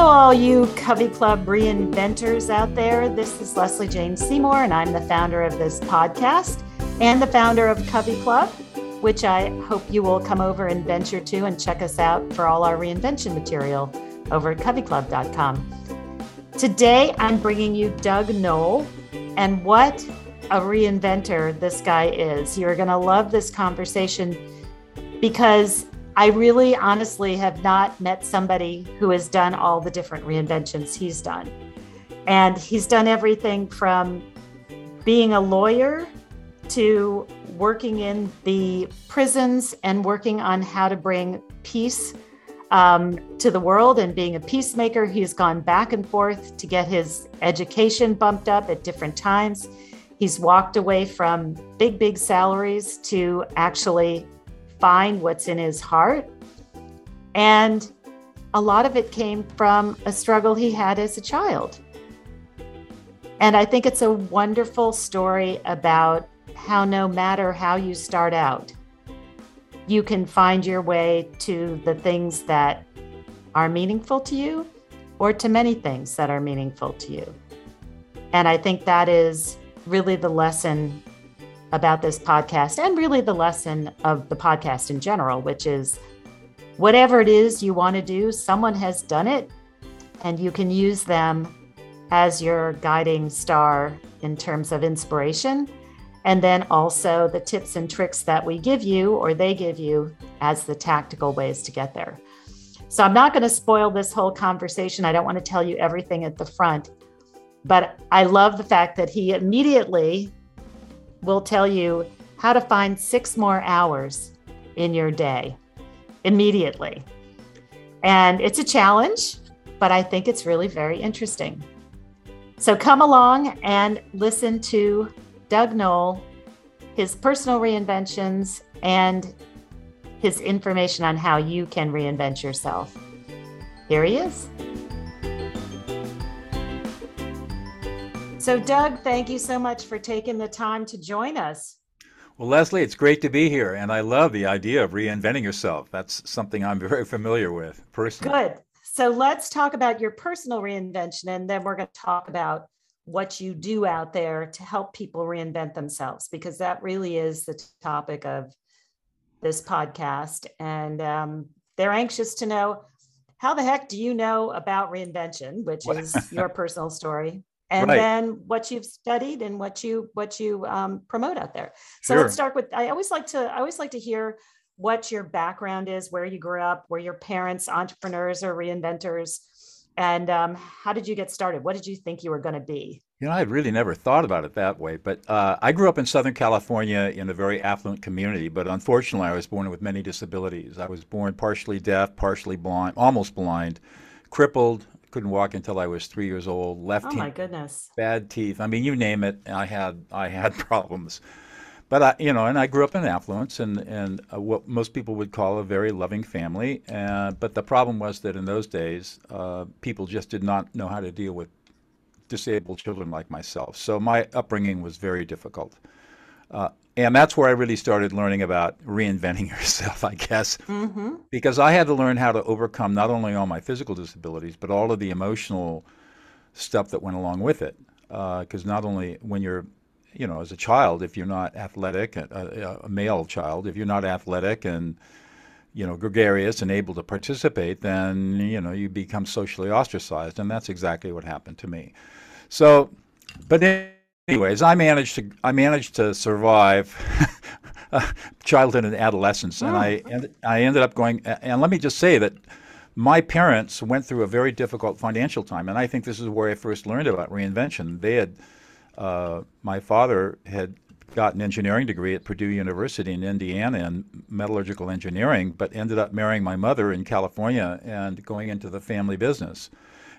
Hello, all you Covey Club reinventors out there. This is Leslie Jane Seymour, and I'm the founder of this podcast and the founder of Covey Club, which I hope you will come over and venture to and check us out for all our reinvention material over at coveyclub.com. Today, I'm bringing you Doug Noll, and what a reinventor this guy is. You're going to love this conversation because I really honestly have not met somebody who has done all the different reinventions he's done. And he's done everything from being a lawyer to working in the prisons and working on how to bring peace um, to the world and being a peacemaker. He's gone back and forth to get his education bumped up at different times. He's walked away from big, big salaries to actually find what's in his heart. And a lot of it came from a struggle he had as a child. And I think it's a wonderful story about how no matter how you start out, you can find your way to the things that are meaningful to you or to many things that are meaningful to you. And I think that is really the lesson about this podcast and really the lesson of the podcast in general, which is whatever it is you want to do, someone has done it, and you can use them as your guiding star in terms of inspiration. And then also the tips and tricks that we give you or they give you as the tactical ways to get there. So I'm not going to spoil this whole conversation. I don't want to tell you everything at the front, but I love the fact that he immediately will tell you how to find six more hours in your day immediately. And it's a challenge, but I think it's really very interesting. So come along and listen to Doug Noll, his personal reinventions, and his information on how you can reinvent yourself. Here he is. So, Doug, thank you so much for taking the time to join us. Well, Leslie, it's great to be here, and I love the idea of reinventing yourself. That's something I'm very familiar with personally. Good. So, let's talk about your personal reinvention, and then we're going to talk about what you do out there to help people reinvent themselves, because that really is the topic of this podcast. And um, they're anxious to know how the heck do you know about reinvention, which is your personal story and right. then what you've studied and what you what you um, promote out there so sure. let's start with i always like to i always like to hear what your background is where you grew up were your parents entrepreneurs or reinventors and um, how did you get started what did you think you were going to be you know, I'd really never thought about it that way. But uh, I grew up in Southern California in a very affluent community. But unfortunately, I was born with many disabilities. I was born partially deaf, partially blind, almost blind, crippled, couldn't walk until I was three years old. Left. Oh my goodness. Bad teeth. I mean, you name it. I had I had problems, but I, you know, and I grew up in affluence and and uh, what most people would call a very loving family. Uh, but the problem was that in those days, uh, people just did not know how to deal with disabled children like myself. So my upbringing was very difficult. Uh, and that's where I really started learning about reinventing yourself, I guess, mm-hmm. because I had to learn how to overcome not only all my physical disabilities, but all of the emotional stuff that went along with it. Because uh, not only when you're, you know, as a child, if you're not athletic, a, a male child, if you're not athletic and you know, gregarious and able to participate, then you know you become socially ostracized, and that's exactly what happened to me. So, but. Anyways, I managed to I managed to survive childhood and adolescence, and I oh. and I ended up going. And let me just say that my parents went through a very difficult financial time, and I think this is where I first learned about reinvention. They had uh, my father had got an engineering degree at Purdue University in Indiana in metallurgical engineering, but ended up marrying my mother in California and going into the family business.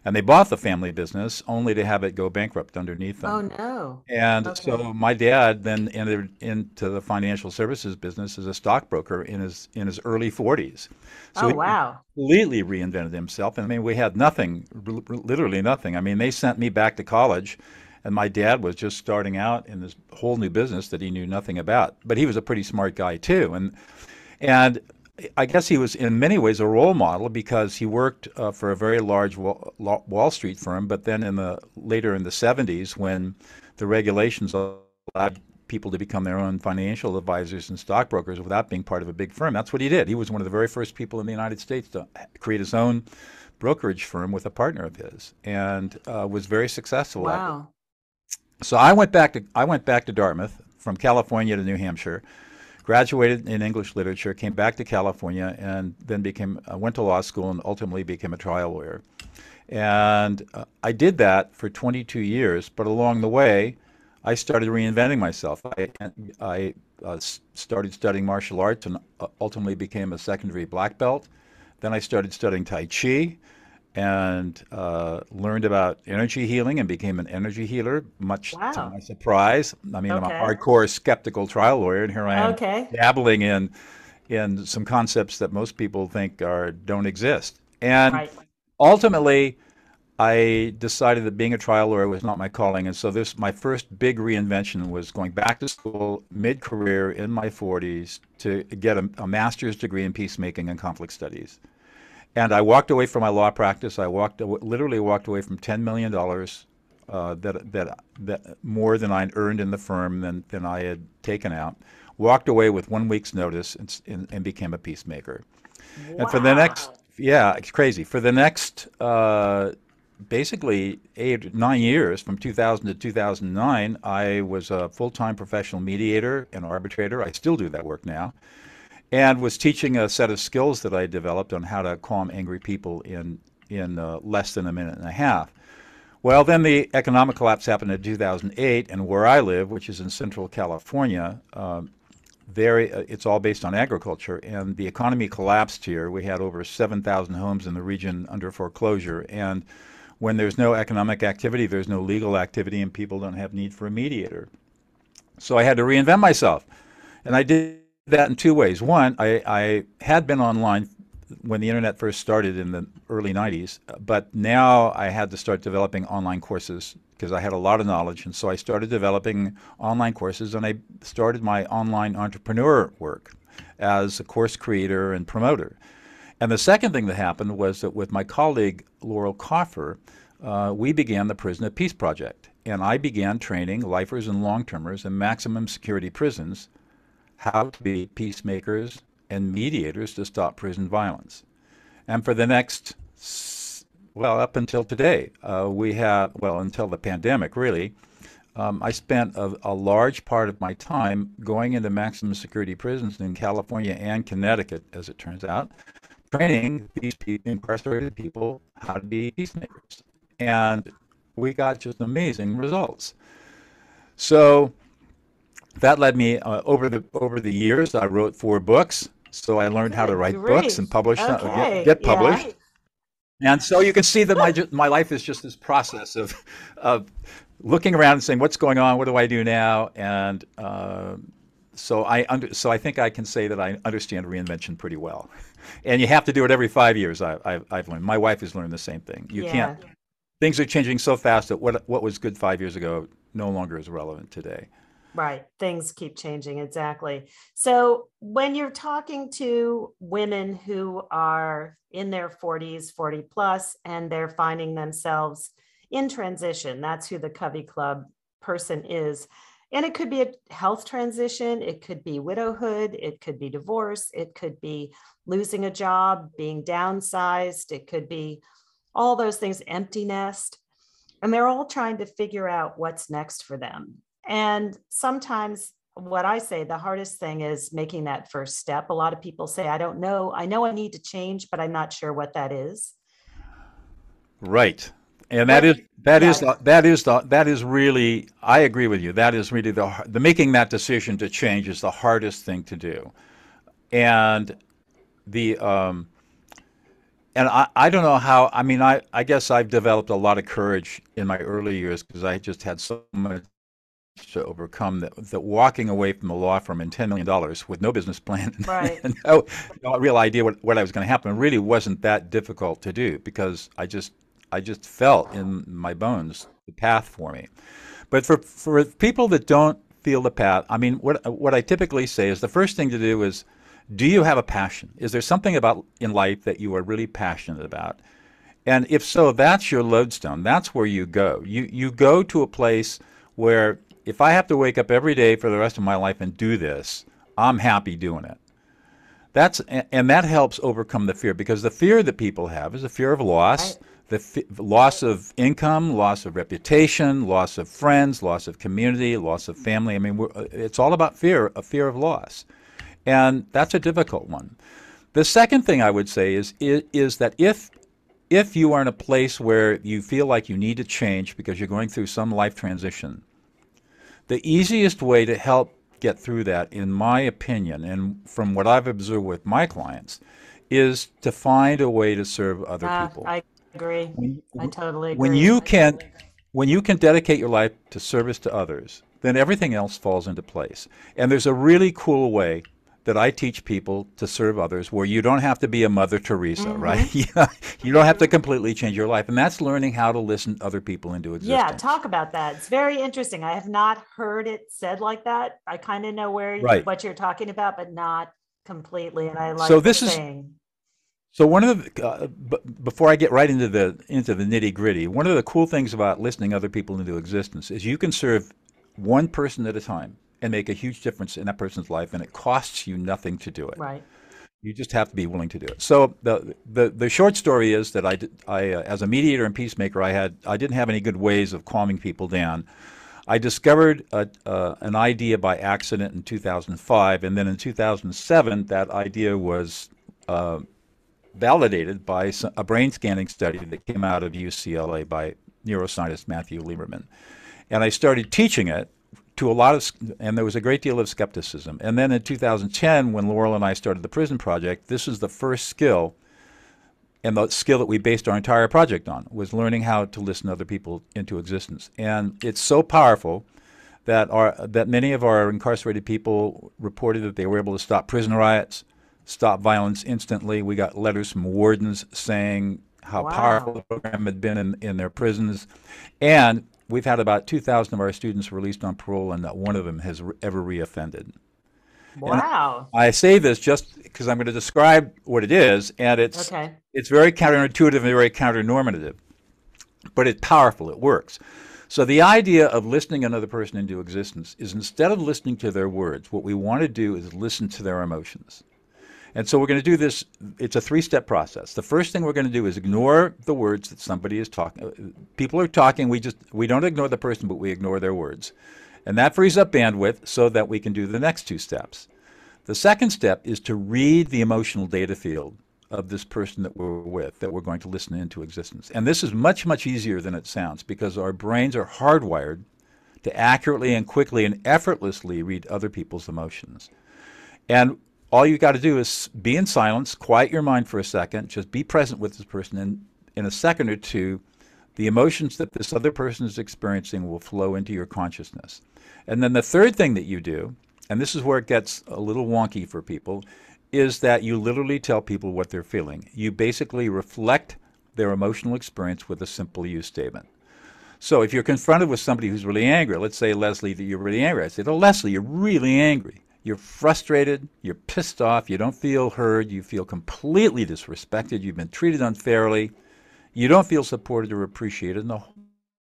And they bought the family business only to have it go bankrupt underneath them. Oh, no. And okay. so my dad then entered into the financial services business as a stockbroker in his in his early 40s. So oh, wow. completely reinvented himself. I mean, we had nothing, literally nothing. I mean, they sent me back to college and my dad was just starting out in this whole new business that he knew nothing about. But he was a pretty smart guy too. And and I guess he was in many ways a role model because he worked uh, for a very large Wall, Wall Street firm, but then in the later in the 70s, when the regulations allowed people to become their own financial advisors and stockbrokers without being part of a big firm, that's what he did. He was one of the very first people in the United States to create his own brokerage firm with a partner of his, and uh, was very successful. Wow. So I went back to I went back to Dartmouth from California to New Hampshire graduated in English literature, came back to California, and then became uh, went to law school and ultimately became a trial lawyer. And uh, I did that for 22 years, but along the way, I started reinventing myself. I, I uh, started studying martial arts and uh, ultimately became a secondary black belt. Then I started studying Tai Chi and uh, learned about energy healing and became an energy healer, much wow. to my surprise. I mean, okay. I'm a hardcore skeptical trial lawyer, and here I am okay. dabbling in in some concepts that most people think are don't exist. And right. ultimately, I decided that being a trial lawyer was not my calling, and so this my first big reinvention was going back to school mid-career in my 40s to get a, a master's degree in peacemaking and conflict studies. And I walked away from my law practice. I walked literally walked away from ten million dollars uh, that that that more than I earned in the firm than than I had taken out. Walked away with one week's notice and, and, and became a peacemaker. Wow. And for the next, yeah, it's crazy. For the next, uh, basically eight nine years, from 2000 to 2009, I was a full-time professional mediator and arbitrator. I still do that work now and was teaching a set of skills that I developed on how to calm angry people in in uh, less than a minute and a half. Well, then the economic collapse happened in 2008, and where I live, which is in Central California, um, uh, it's all based on agriculture, and the economy collapsed here. We had over 7,000 homes in the region under foreclosure, and when there's no economic activity, there's no legal activity, and people don't have need for a mediator. So I had to reinvent myself, and I did that in two ways. One, I, I had been online when the internet first started in the early 90s, but now I had to start developing online courses because I had a lot of knowledge. And so I started developing online courses and I started my online entrepreneur work as a course creator and promoter. And the second thing that happened was that with my colleague Laurel Kaufer, uh, we began the Prison of Peace Project. And I began training lifers and long termers in maximum security prisons how to be peacemakers and mediators to stop prison violence. And for the next, well, up until today, uh, we have, well, until the pandemic, really, um, I spent a, a, large part of my time going into maximum security prisons in California and Connecticut, as it turns out, training these incarcerated people how to be peacemakers. And we got just amazing results. So that led me uh, over the over the years. I wrote four books, so I learned how to write Great. books and publish okay. them, get, get published. Yeah. And so you can see that my my life is just this process of of looking around and saying, "What's going on? What do I do now?" And uh, so I under, so I think I can say that I understand reinvention pretty well. And you have to do it every five years. I, I, I've learned. My wife has learned the same thing. You yeah. can't. Things are changing so fast that what what was good five years ago no longer is relevant today. Right. Things keep changing. Exactly. So, when you're talking to women who are in their 40s, 40 plus, and they're finding themselves in transition, that's who the Covey Club person is. And it could be a health transition, it could be widowhood, it could be divorce, it could be losing a job, being downsized, it could be all those things, empty nest. And they're all trying to figure out what's next for them. And sometimes what I say, the hardest thing is making that first step. A lot of people say, I don't know. I know I need to change, but I'm not sure what that is. Right. And that is that is the, that is the that is really I agree with you. That is really the the making that decision to change is the hardest thing to do, and the um, and I, I don't know how I mean I, I guess I've developed a lot of courage in my early years because I just had so much to overcome that, that walking away from the law firm and $10 million with no business plan right. and no, no, real idea what, what I was going to happen really wasn't that difficult to do because I just I just felt in my bones the path for me. But for, for people that don't feel the path, I mean, what, what I typically say is the first thing to do is do you have a passion? Is there something about in life that you are really passionate about? And if so, that's your lodestone. That's where you go. You you go to a place where if I have to wake up every day for the rest of my life and do this, I'm happy doing it. That's and that helps overcome the fear because the fear that people have is a fear of loss, the f- loss of income, loss of reputation, loss of friends, loss of community, loss of family. I mean, uh, it's all about fear, a fear of loss, and that's a difficult one. The second thing I would say is, is, is that if if you are in a place where you feel like you need to change because you're going through some life transition, the easiest way to help get through that, in my opinion, and from what I've observed with my clients, is to find a way to serve other uh, people. I agree. When, I totally agree. When you can, when you can dedicate your life to service to others, then everything else falls into place. And there's a really cool way that I teach people to serve others where you don't have to be a Mother Teresa, mm-hmm. right? you don't have to completely change your life. And that's learning how to listen to other people into existence. Yeah, talk about that. It's very interesting. I have not heard it said like that. I kind of know where right. what you're talking about, but not completely. And I like so this is saying. So one of the uh, b- before I get right into the into the nitty gritty, one of the cool things about listening other people into existence is you can serve one person at a time and make a huge difference in that person's life, and it costs you nothing to do it. Right. You just have to be willing to do it. So the the, the short story is that I, I uh, as a mediator and peacemaker, I had I didn't have any good ways of calming people down. I discovered a, uh, an idea by accident in 2005, and then in 2007, that idea was uh, validated by a brain scanning study that came out of UCLA by neuroscientist Matthew Lieberman. And I started teaching it to a lot of, and there was a great deal of skepticism. And then in 2010, when Laurel and I started the prison project, this is the first skill, and the skill that we based our entire project on was learning how to listen to other people into existence. And it's so powerful that our that many of our incarcerated people reported that they were able to stop prison riots, stop violence instantly. We got letters from wardens saying how wow. powerful the program had been in, in their prisons, and we've had about 2,000 of our students released on parole, and not one of them has re- ever reoffended. Wow. And I say this just because I'm going to describe what it is, and it's okay. it's very counterintuitive and very counternormative, but it's powerful. It works. So the idea of listening another person into existence is instead of listening to their words, what we want to do is listen to their emotions. And so we're going to do this. It's a three step process. The first thing we're going to do is ignore the words that somebody is talking. Uh, people are talking. We just we don't ignore the person, but we ignore their words, and that frees up bandwidth so that we can do the next two steps. The second step is to read the emotional data field of this person that we're with, that we're going to listen into existence. And this is much much easier than it sounds because our brains are hardwired to accurately and quickly and effortlessly read other people's emotions. And all you got to do is be in silence, quiet your mind for a second, just be present with this person, and in a second or two, the emotions that this other person is experiencing will flow into your consciousness. And then the third thing that you do, and this is where it gets a little wonky for people, is that you literally tell people what they're feeling. You basically reflect their emotional experience with a simple you statement. So if you're confronted with somebody who's really angry, let's say Leslie that you're really angry, I say, "Oh, Leslie, you're really angry." You're frustrated, you're pissed off, you don't feel heard, you feel completely disrespected, you've been treated unfairly, you don't feel supported or appreciated, and the whole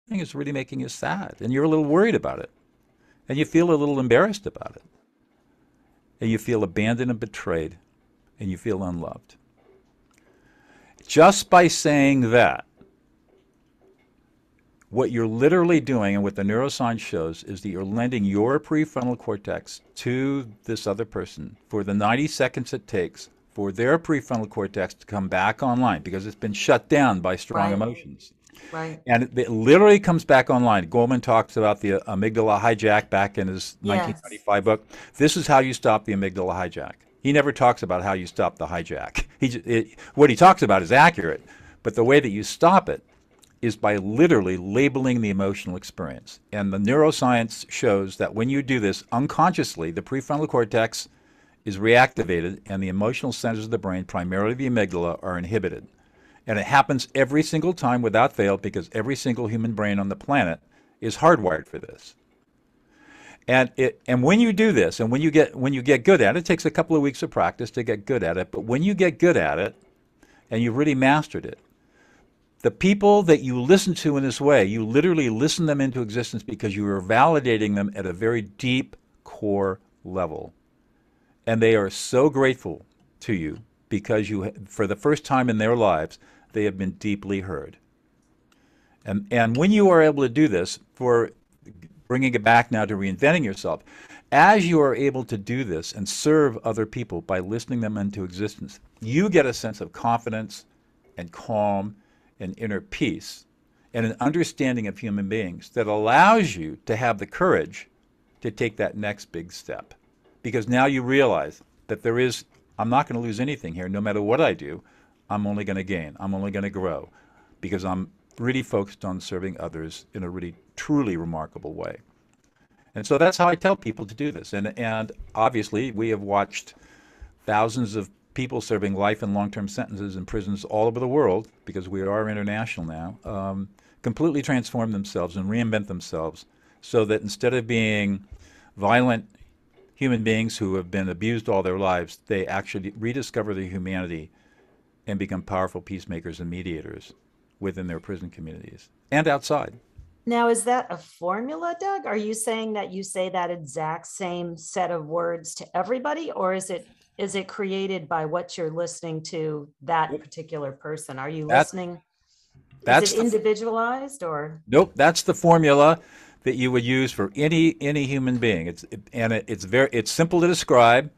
thing is really making you sad, and you're a little worried about it, and you feel a little embarrassed about it, and you feel abandoned and betrayed, and you feel unloved. Just by saying that, what you're literally doing and what the neuroscience shows is that you're lending your prefrontal cortex to this other person for the 90 seconds it takes for their prefrontal cortex to come back online because it's been shut down by strong right. emotions. Right. And it, it, literally comes back online. Goleman talks about the amygdala hijack back in his yes. 1995 book. This is how you stop the amygdala hijack. He never talks about how you stop the hijack. He, it, what he talks about is accurate, but the way that you stop it is by literally labeling the emotional experience. And the neuroscience shows that when you do this unconsciously, the prefrontal cortex is reactivated and the emotional centers of the brain, primarily the amygdala, are inhibited. And it happens every single time without fail because every single human brain on the planet is hardwired for this. And it and when you do this, and when you get when you get good at it, it takes a couple of weeks of practice to get good at it. But when you get good at it, and you've really mastered it, the people that you listen to in this way, you literally listen them into existence because you are validating them at a very deep core level, and they are so grateful to you because you, for the first time in their lives, they have been deeply heard. And and when you are able to do this for bringing it back now to reinventing yourself. As you are able to do this and serve other people by listening them into existence, you get a sense of confidence and calm and inner peace and an understanding of human beings that allows you to have the courage to take that next big step. Because now you realize that there is, I'm not going to lose anything here. No matter what I do, I'm only going to gain. I'm only going to grow because I'm really focused on serving others in a really truly remarkable way. And so that's how I tell people to do this. And and obviously we have watched thousands of people serving life and long-term sentences in prisons all over the world because we are international now. Um, completely transform themselves and reinvent themselves so that instead of being violent human beings who have been abused all their lives, they actually rediscover their humanity and become powerful peacemakers and mediators within their prison communities and outside. Now, is that a formula, Doug? Are you saying that you say that exact same set of words to everybody, or is it is it created by what you're listening to that particular person? Are you that's, listening? That's is it individualized or? Nope, that's the formula that you would use for any any human being. It's it, and it, it's very it's simple to describe.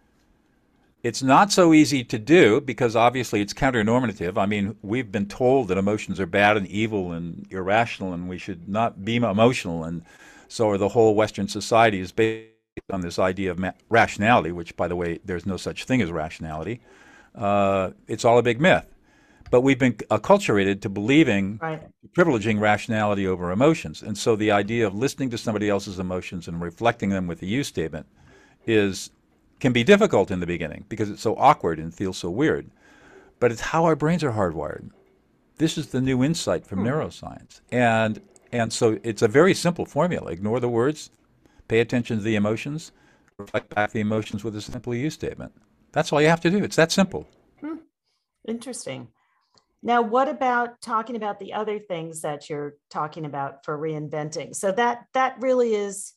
It's not so easy to do because obviously it's counter-normative. I mean, we've been told that emotions are bad and evil and irrational, and we should not be emotional. And so are the whole Western society is based on this idea of rationality, which, by the way, there's no such thing as rationality. Uh, it's all a big myth. But we've been acculturated to believing, right. privileging rationality over emotions. And so the idea of listening to somebody else's emotions and reflecting them with a you statement is can be difficult in the beginning because it's so awkward and feels so weird. But it's how our brains are hardwired. This is the new insight from hmm. neuroscience. And and so it's a very simple formula. Ignore the words, pay attention to the emotions, reflect back the emotions with a simple you statement. That's all you have to do. It's that simple. Hmm. Interesting. Now, what about talking about the other things that you're talking about for reinventing? So that that really is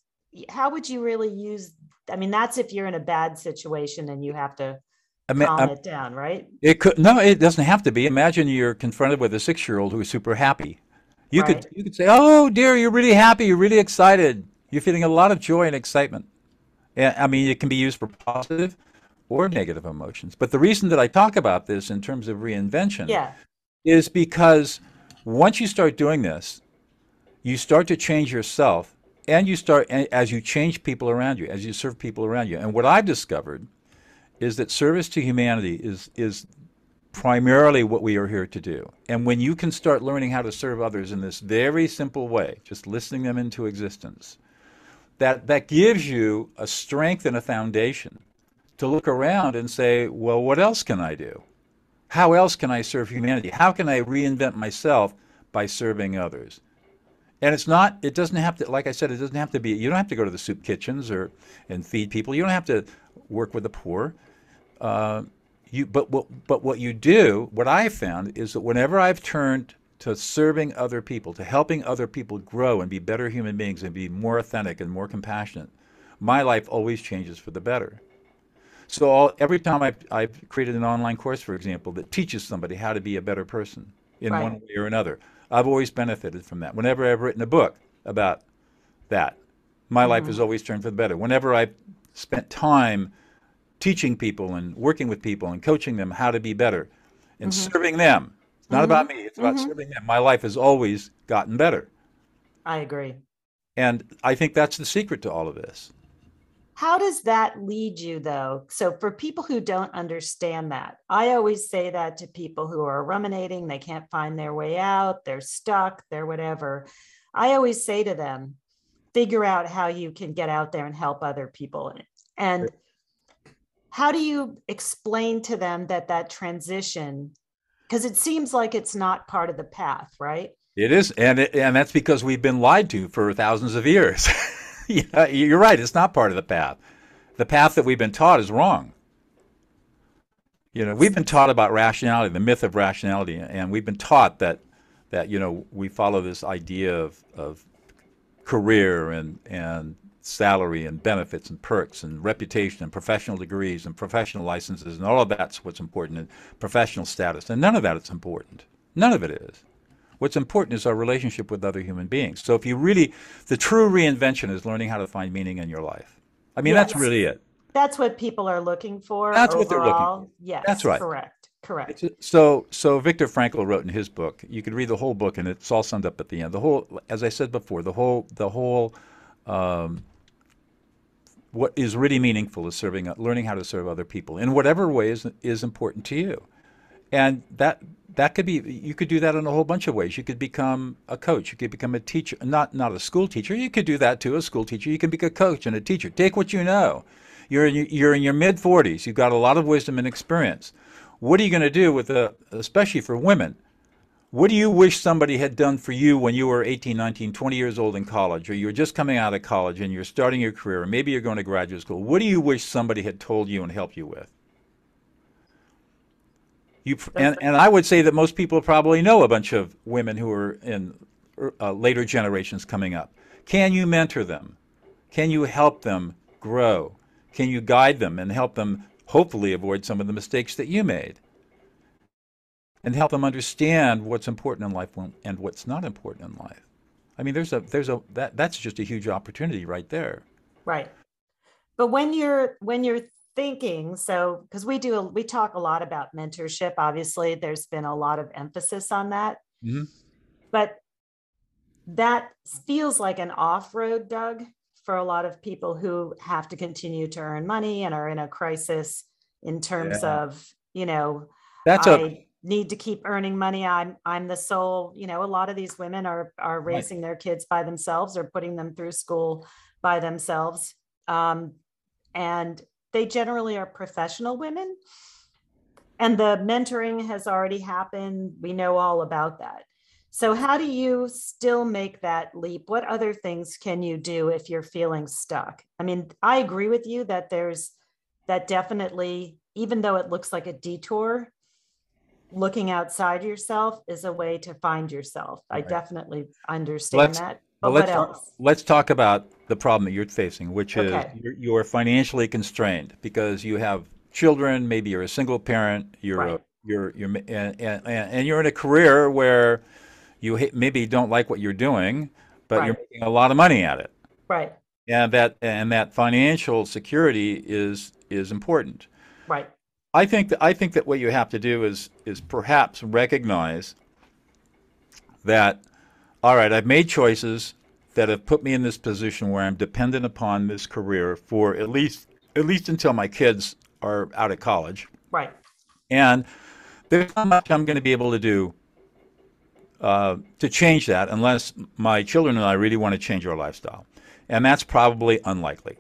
how would you really use I mean, that's if you're in a bad situation and you have to I mean, calm I'm, it down, right? It could no, it doesn't have to be. Imagine you're confronted with a six-year-old who is super happy. You right. could you could say, "Oh dear, you're really happy. You're really excited. You're feeling a lot of joy and excitement." I mean, it can be used for positive or negative emotions. But the reason that I talk about this in terms of reinvention yeah. is because once you start doing this, you start to change yourself and you start as you change people around you, as you serve people around you. And what I've discovered is that service to humanity is is primarily what we are here to do. And when you can start learning how to serve others in this very simple way, just listening them into existence, that that gives you a strength and a foundation to look around and say, well, what else can I do? How else can I serve humanity? How can I reinvent myself by serving others? And it's not, it doesn't have to, like I said, it doesn't have to be, you don't have to go to the soup kitchens or and feed people. You don't have to work with the poor. Uh, you, but, what, but what you do, what I've found is that whenever I've turned to serving other people, to helping other people grow and be better human beings and be more authentic and more compassionate, my life always changes for the better. So all, every time I've, I've created an online course, for example, that teaches somebody how to be a better person in right. one way or another, I've always benefited from that. Whenever I've written a book about that, my mm-hmm. life has always turned for the better. Whenever I've spent time teaching people and working with people and coaching them how to be better and mm-hmm. serving them, it's not mm-hmm. about me, it's about mm-hmm. serving them. My life has always gotten better. I agree. And I think that's the secret to all of this. How does that lead you, though? So, for people who don't understand that, I always say that to people who are ruminating, they can't find their way out, they're stuck, they're whatever. I always say to them, figure out how you can get out there and help other people. And how do you explain to them that that transition, because it seems like it's not part of the path, right? It is. And, it, and that's because we've been lied to for thousands of years. yeah, you're right. It's not part of the path. The path that we've been taught is wrong. You know, we've been taught about rationality, the myth of rationality, and we've been taught that that you know we follow this idea of, of career and and salary and benefits and perks and reputation and professional degrees and professional licenses and all of that's what's important and professional status and none of that is important none of it is what's important is our relationship with other human beings so if you really the true reinvention is learning how to find meaning in your life i mean yes. that's really it that's what people are looking for that's overall. what they're looking for yes that's right correct Correct. So, so Viktor Frankl wrote in his book. You could read the whole book, and it's all summed up at the end. The whole, as I said before, the whole, the whole um, what is really meaningful is serving, learning how to serve other people in whatever way is, is important to you. And that that could be you could do that in a whole bunch of ways. You could become a coach. You could become a teacher, not not a school teacher. You could do that too, a school teacher. You can be a coach and a teacher. Take what you know. You're in, you're in your mid 40s. You've got a lot of wisdom and experience. What are you going to do with the, especially for women? What do you wish somebody had done for you when you were 18, 19, 20 years old in college, or you were just coming out of college and you're starting your career, or maybe you're going to graduate school? What do you wish somebody had told you and helped you with? You, and, and I would say that most people probably know a bunch of women who are in uh, later generations coming up. Can you mentor them? Can you help them grow? Can you guide them and help them hopefully avoid some of the mistakes that you made? And help them understand what's important in life and what's not important in life. I mean, there's a there's a that that's just a huge opportunity right there. Right. But when you're when you're thinking, so because we do we talk a lot about mentorship. Obviously, there's been a lot of emphasis on that. Mm-hmm. But that feels like an off-road, Doug, for a lot of people who have to continue to earn money and are in a crisis in terms yeah. of, you know, that's I, a need to keep earning money. I'm i'm the sole you know a lot of these women are are raising right. their kids by themselves or putting them through school by themselves. Um, and they generally are professional women. And the mentoring has already happened. We know all about that. So how do you still make that leap? What other things can you do if you're feeling stuck? I mean i agree with you that there's that definitely even though it looks like a detour looking outside yourself is a way to find yourself. I definitely understand let's, that. But let's, what else? Let's talk about the problem that you're facing, which okay. is you're, you're, financially constrained because you have children. Maybe you're a single parent. You're right. a, you're you're and, and, and you're in a career where you maybe don't like what you're doing, but right. you're making a lot of money at it. Right. And that and that financial security is is important. Right. I think that I think that what you have to do is is perhaps recognize that all right, I've made choices that have put me in this position where I'm dependent upon this career for at least at least until my kids are out of college. Right. And there's not much I'm going to be able to do uh, to change that unless my children and I really want to change our lifestyle. And that's probably unlikely.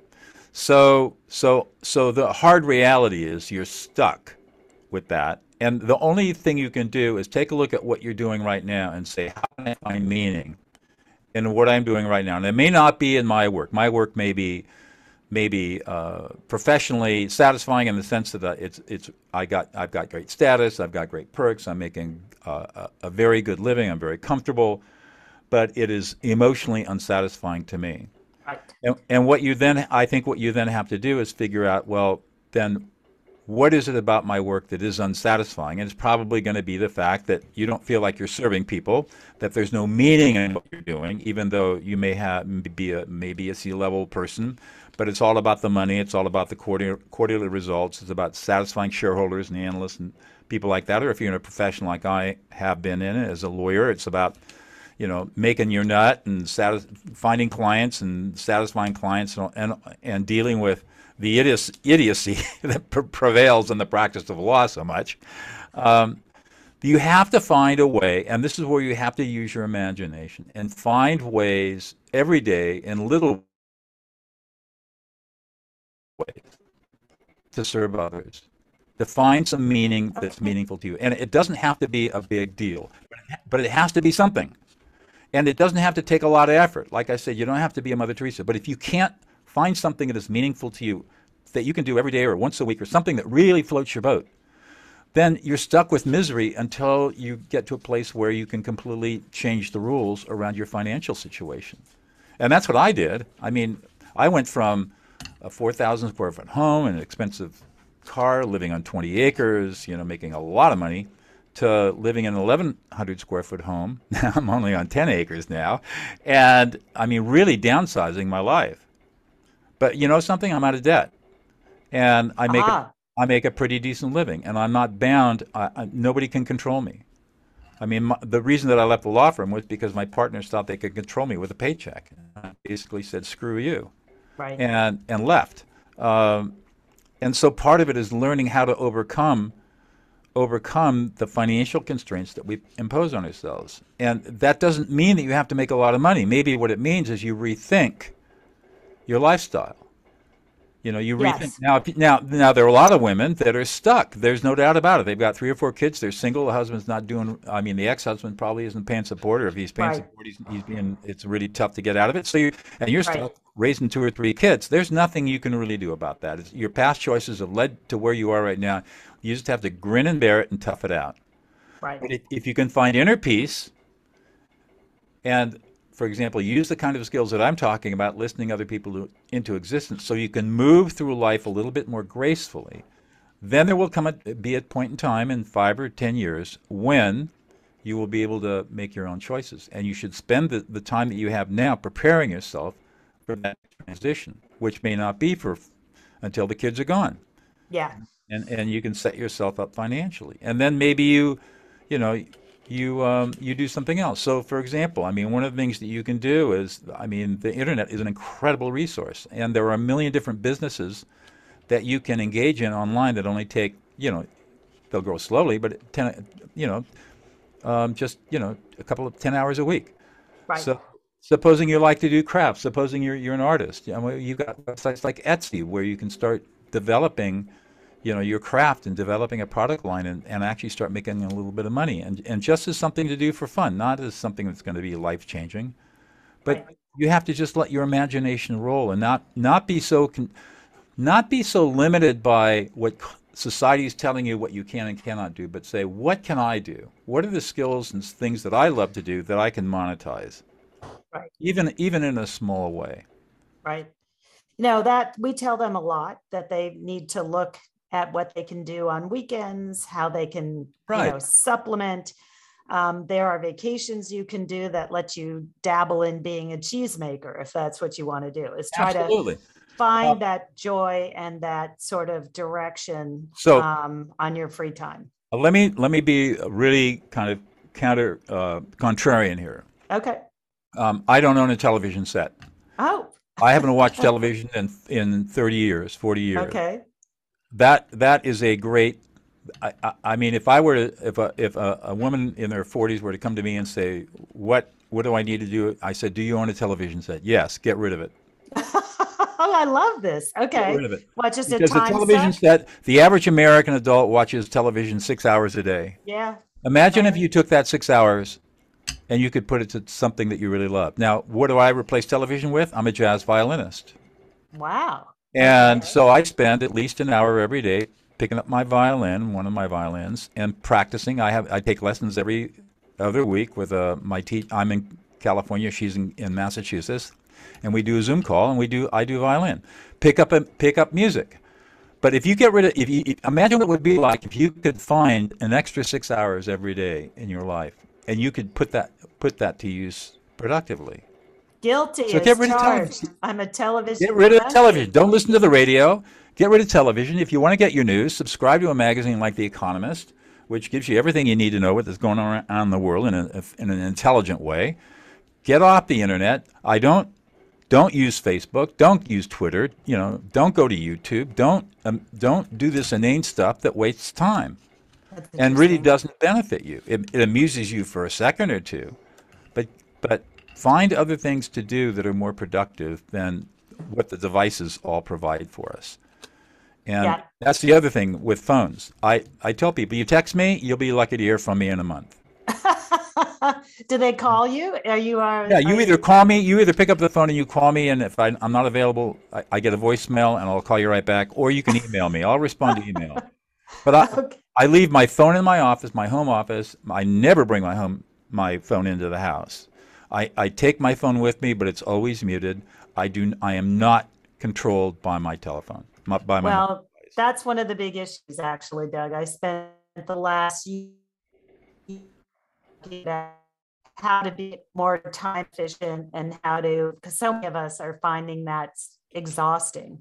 So so so the hard reality is you're stuck with that. And the only thing you can do is take a look at what you're doing right now and say, how can I find meaning in what I'm doing right now? And it may not be in my work. My work may be maybe uh, professionally satisfying in the sense that it's it's I got I've got great status, I've got great perks, I'm making uh, a, a very good living, I'm very comfortable, but it is emotionally unsatisfying to me. And, and what you then, I think, what you then have to do is figure out, well, then what is it about my work that is unsatisfying? And it's probably going to be the fact that you don't feel like you're serving people, that there's no meaning in what you're doing, even though you may have be a maybe a C-level person, but it's all about the money. It's all about the quarterly, quarterly results. It's about satisfying shareholders and analysts and people like that. Or if you're in a profession like I have been in as a lawyer, it's about you know, making your nut and satis- finding clients and satisfying clients and, and, and dealing with the idiocy, idiocy that pre- prevails in the practice of law so much. Um, you have to find a way, and this is where you have to use your imagination and find ways every day in little ways to serve others, to find some meaning that's meaningful to you. And it doesn't have to be a big deal, but it has to be something. And it doesn't have to take a lot of effort. Like I said, you don't have to be a Mother Teresa. But if you can't find something that is meaningful to you, that you can do every day or once a week, or something that really floats your boat, then you're stuck with misery until you get to a place where you can completely change the rules around your financial situation. And that's what I did. I mean, I went from a 4,000 square foot home and an expensive car, living on 20 acres, you know, making a lot of money, to living in an 1,100 square foot home. Now I'm only on 10 acres now. And I mean, really downsizing my life. But you know something? I'm out of debt. And I make, Ah, a, I make a pretty decent living. And I'm not bound. I, I, nobody can control me. I mean, my, the reason that I left the law firm was because my partners thought they could control me with a paycheck. I basically said, screw you right. and and left. Um, and so part of it is learning how to overcome overcome the financial constraints that we impose on ourselves. And that doesn't mean that you have to make a lot of money. Maybe what it means is you rethink your lifestyle. You know, you rethink Yes. now. Now, now there are a lot of women that are stuck. There's no doubt about it. They've got three or four kids. They're single. The husband's not doing. I mean, the ex-husband probably isn't paying support, or if he's paying Right. support, he's, he's being. It's really tough to get out of it. So you and you're Right. stuck raising two or three kids. There's nothing you can really do about that. It's, your past choices have led to where you are right now. You just have to grin and bear it and tough it out. Right. But if, if you can find inner peace and, for example, use the kind of skills that I'm talking about, listening other people to, into existence, so you can move through life a little bit more gracefully, then there will come a, be a point in time in five or ten years when you will be able to make your own choices. And you should spend the, the time that you have now preparing yourself for that transition, which may not be for until the kids are gone Yeah. And and you can set yourself up financially. And then maybe you you know you um, you do something else. So for example i mean one of the things that you can do is i mean the internet is an incredible resource and there are a million different businesses that you can engage in online that only take you know they'll grow slowly but 10 you know um, just you know a couple of 10 hours a week. Right. so supposing you like to do crafts, supposing you're you're an artist, you know, you've got websites like Etsy where you can start developing, you know, your craft and developing a product line and, and actually start making a little bit of money and and just as something to do for fun, not as something that's going to be life changing. But Right. you have to just let your imagination roll and not not be so con- not be so limited by what society is telling you what you can and cannot do, but say, what can I do? What are the skills and things that I love to do that I can monetize? Right. even even in a small way. Right. You know, that we tell them a lot that they need to look at what they can do on weekends, how they can, you know, supplement. Um, there are vacations you can do that let you dabble in being a cheesemaker if that's what you want to do, is try to find Uh, that joy and that sort of direction So um, on your free time. uh, let me let me be really kind of counter uh, contrarian here. Okay. Um, I don't own a television set. Oh, I haven't watched television in in 30 years, 40 years. okay. That that is a great. I, I, I mean, if I were to, if a if a, a woman in their 40s were to come to me and say, "What what do I need to do?" I said, "Do you own a television set?" Yes. Get rid of it. oh, I love this. Get Okay. rid of it. What, just a Because the television suck? set, the average American adult watches television six hours a day. Yeah. Imagine if you took that six hours and you could put it to something that you really love. Now, what do I replace television with? I'm a jazz violinist. Wow. And so I spend at least an hour every day picking up my violin, one of my violins, and practicing. I have I take lessons every other week with uh, my te- I'm in California, she's in, in Massachusetts, and we do a Zoom call and we do I do violin. Pick up a, pick up music. But if you get rid of, if you imagine what it would be like if you could find an extra six hours every day in your life, and you could put that put that to use productively. Guilty So get rid of charged. television. I'm a television. Get rid of television. Don't listen to the radio. Get rid of television. If you want to get your news, subscribe to a magazine like The Economist, which gives you everything you need to know what is going on in the world in, a, in an intelligent way. Get off the internet. I don't don't use Facebook. Don't use Twitter. You know, don't go to YouTube. Don't um, don't do this inane stuff that wastes time and really doesn't benefit you. It, it amuses you for a second or two, but but find other things to do that are more productive than what the devices all provide for us. And Yeah. that's the other thing with phones. I, I tell people, you text me, you'll be lucky to hear from me in a month. Do they call you? Are you are? Yeah, you are either call me, you either pick up the phone and you call me, and if I, I'm not available, I, I get a voicemail and I'll call you right back, or you can email me. I'll respond to email. But I, Okay. I leave my phone in my office, my home office. I never bring my home my phone into the house. I, I take my phone with me, but it's always muted. I do I am not controlled by my telephone, my, by my Well, that's one of the big issues, actually, Doug. I spent the last year how to be more time efficient and how to, because so many of us are finding that's exhausting.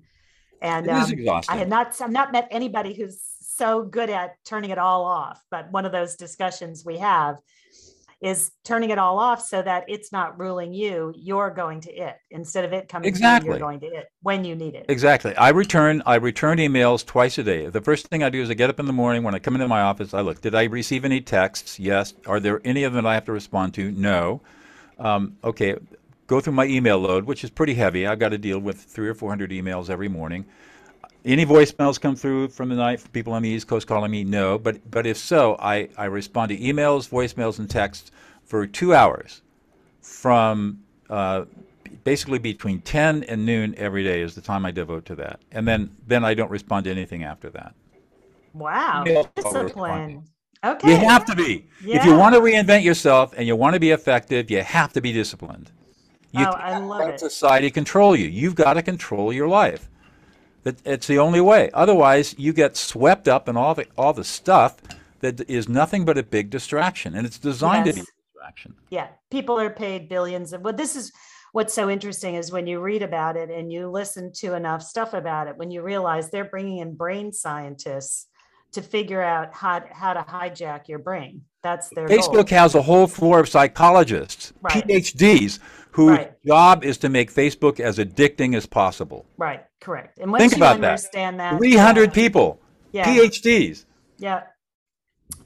And It is um, exhausting. I had not, I've not met anybody who's so good at turning it all off. But one of those discussions we have is turning it all off so that it's not ruling you. You're going to it instead of it coming to you. Exactly. You're going to it when you need it. Exactly. I return I return emails twice a day. The first thing I do is I get up in the morning when I come into my office. I look. Did I receive any texts? Yes. Are there any of them I have to respond to? No. Um, okay. Go through my email load, which is pretty heavy. I've got to deal with three or four hundred emails every morning. Any voicemails come through from the night from people on the East Coast calling me? No. But but if so, I, I respond to emails, voicemails, and texts for two hours from uh, basically between 10 and noon every day is the time I devote to that. And then then I don't respond to anything after that. Wow, Yeah, discipline. Okay. You have to be. If you want to reinvent yourself and you want to be effective, you have to be disciplined. You Oh, I can't love let it. society control you. You've got to control your life. That it's the only way. Otherwise, you get swept up in all the all the stuff that is nothing but a big distraction, and it's designed to be a distraction. Yeah, people are paid billions of. Well, this is what's so interesting is when you read about it and you listen to enough stuff about it, when you realize they're bringing in brain scientists to figure out how how to hijack your brain. That's their goal. Facebook has a whole floor of psychologists, Right. PhDs, whose Right. job is to make Facebook as addicting as possible. Right, correct. And once Think you about that. understand that, 300 yeah, people, yeah, PhDs. yeah.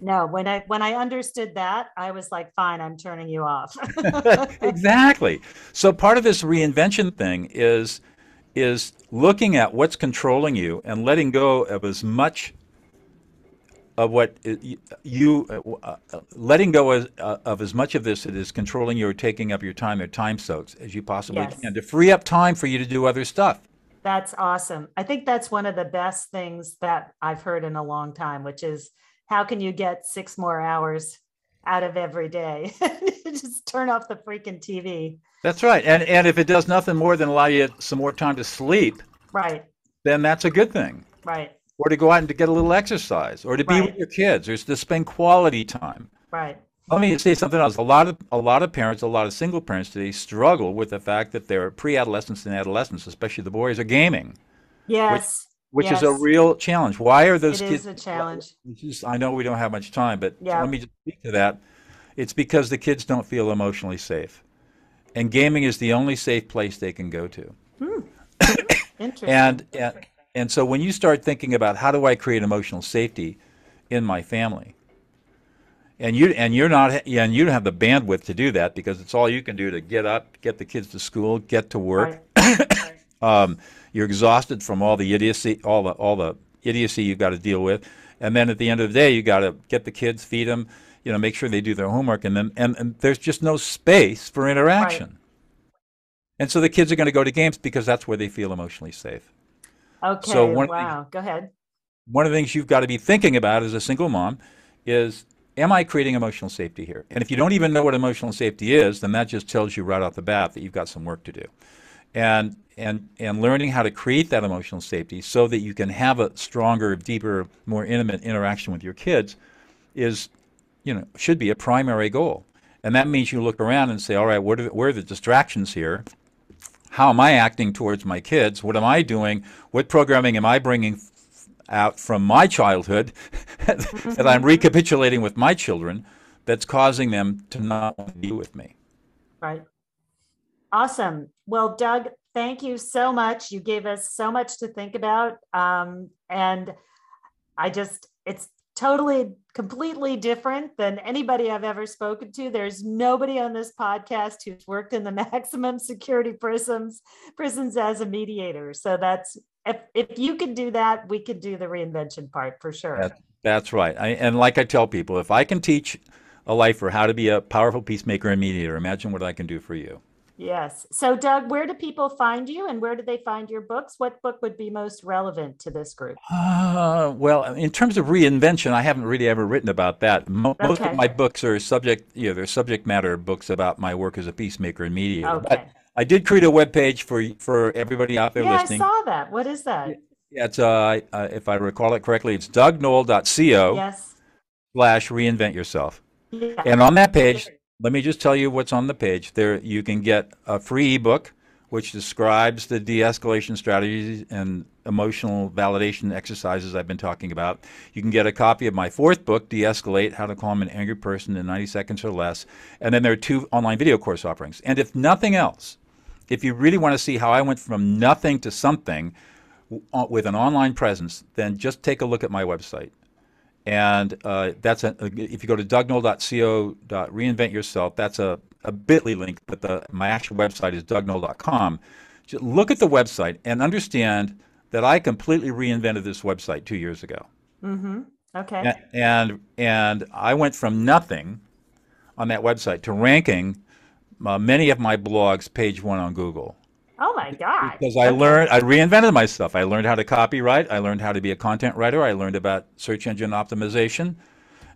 No, when I when I understood that, I was like, fine, I'm turning you off. exactly. So part of this reinvention thing is is looking at what's controlling you and letting go of as much of what you uh, uh, letting go as, uh, of as much of this that is controlling you or taking up your time or time soaks as you possibly Yes. can to free up time for you to do other stuff. That's awesome. I think that's one of the best things that I've heard in a long time, which is how can you get six more hours out of every day? Just turn off the freaking TV. That's right. And and if it does nothing more than allow you some more time to sleep, Right, then that's a good thing. right, Or to go out and to get a little exercise, or to be with your kids, or to spend quality time. right. Let me say something else. A lot of a lot of parents, a lot of single parents today struggle with the fact that their pre-adolescents and adolescents, especially the boys, are gaming, Yes. which is a real challenge. Why are those is kids? It is a challenge. Just- I know we don't have much time, but Yeah. let me just speak to that. It's because the kids don't feel emotionally safe, and gaming is the only safe place they can go to. Hmm. Interesting. And, and and so when you start thinking about how do I create emotional safety in my family, and you and you're not and you don't have the bandwidth to do that because it's all you can do to get up, get the kids to school, get to work. Right. Um, you're exhausted from all the idiocy, all the all the idiocy you've got to deal with, and then at the end of the day, you got to get the kids, feed them, you know, make sure they do their homework, and then and, and there's just no space for interaction. And so the kids are going to go to games because that's where they feel emotionally safe. Okay. So one of the- wow. Go ahead. one of the things you've got to be thinking about as a single mom is am I creating emotional safety here? And if you don't even know what emotional safety is, then that just tells you right off the bat that you've got some work to do. And and and learning how to create that emotional safety so that you can have a stronger, deeper, more intimate interaction with your kids is you know should be a primary goal. And that means you look around and say, all right, what are the, where are the distractions here? How am I acting towards my kids? What am I doing? What programming am I bringing out from my childhood that I'm recapitulating with my children that's causing them to not want to be with me. Right. Awesome. Well, Doug, thank you so much. You gave us so much to think about. Um, and I just, it's totally, completely different than anybody I've ever spoken to. There's nobody on this podcast who's worked in the maximum security prisons, prisons as a mediator. So that's, if, if you could do that, we could do the reinvention part for sure. That, that's right. I, and like I tell people, if I can teach a lifer, how to be a powerful peacemaker and mediator. Imagine what I can do for you. Yes. So, Doug, where do people find you and where do they find your books? What book would be most relevant to this group? Uh, well, in terms of reinvention, I haven't really ever written about that. Mo- Most Okay. of my books are subject, you know, they're subject matter books about my work as a peacemaker and mediator. Okay. But I did create a web page for for everybody out there Yeah, I saw that. What is that? Yeah, it's uh, uh, if I recall it correctly, it's dougnoll.co Yes. slash reinvent yourself. Yeah. And on that page, let me just tell you what's on the page. There, you can get a free ebook which describes the de-escalation strategies and emotional validation exercises I've been talking about. You can get a copy of my fourth book, De-escalate: How to Calm an Angry Person in 90 Seconds or Less. And then there are two online video course offerings. And if nothing else, if you really want to see how I went from nothing to something uh, with an online presence, then just take a look at my website. And uh, that's a, if you go to dougnoll.co.reinvent yourself, that's a, a bit.ly link, but the, my actual website is dougnoll.com. Just look at the website and understand that I completely reinvented this website two years ago. Mm-hmm. Okay. A- And, and I went from nothing on that website to ranking uh, many of my blogs page one on Google. Oh my God. Because I learned, I reinvented myself. I learned how to copyright. I learned how to be a content writer. I learned about search engine optimization.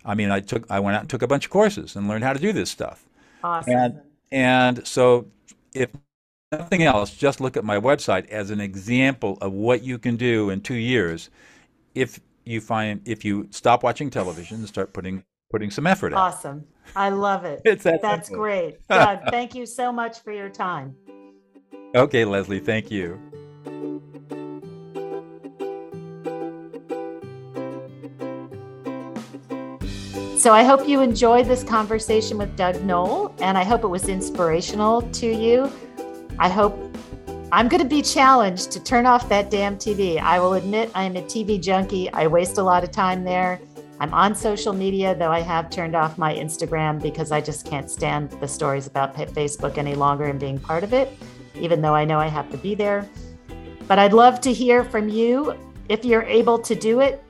I mean, I took, I went out and took a bunch of courses and learned how to do this stuff. Awesome. And and so, if nothing else, just look at my website as an example of what you can do in two years, if you find if you stop watching television and start putting putting some effort out. Awesome. I love it. It's that That's simple. great. Doug, thank you so much for your time. Okay, Lesley, thank you. So I hope you enjoyed this conversation with Doug Noll, and I hope it was inspirational to you. I hope I'm going to be challenged to turn off that damn TV. I will admit I am a TV junkie. I waste a lot of time there. I'm on social media, though I have turned off my Instagram because I just can't stand the stories about Facebook any longer and being part of it, even though I know I have to be there. But I'd love to hear from you. If you're able to do it,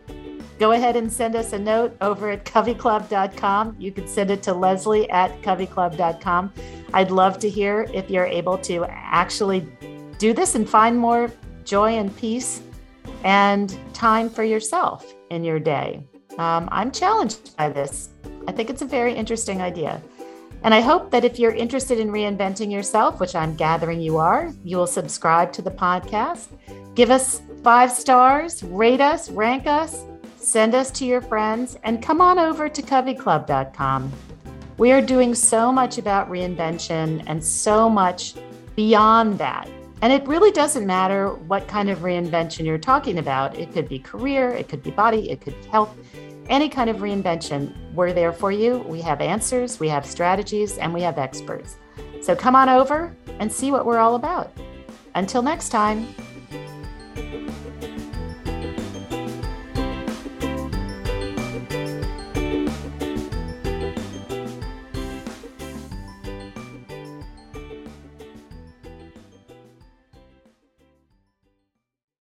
go ahead and send us a note over at coveyclub.com. You can send it to Lesley at coveyclub.com. I'd love to hear if you're able to actually do this and find more joy and peace and time for yourself in your day. Um, I'm challenged by this. I think it's a very interesting idea. And I hope that if you're interested in reinventing yourself, which I'm gathering you are, you will subscribe to the podcast, give us five stars, rate us, rank us, send us to your friends, and come on over to coveyclub.com. We are doing so much about reinvention and so much beyond that. And it really doesn't matter what kind of reinvention you're talking about. It could be career, it could be body, it could be health, any kind of reinvention. We're there for you. We have answers, we have strategies, and we have experts. So come on over and see what we're all about. Until next time.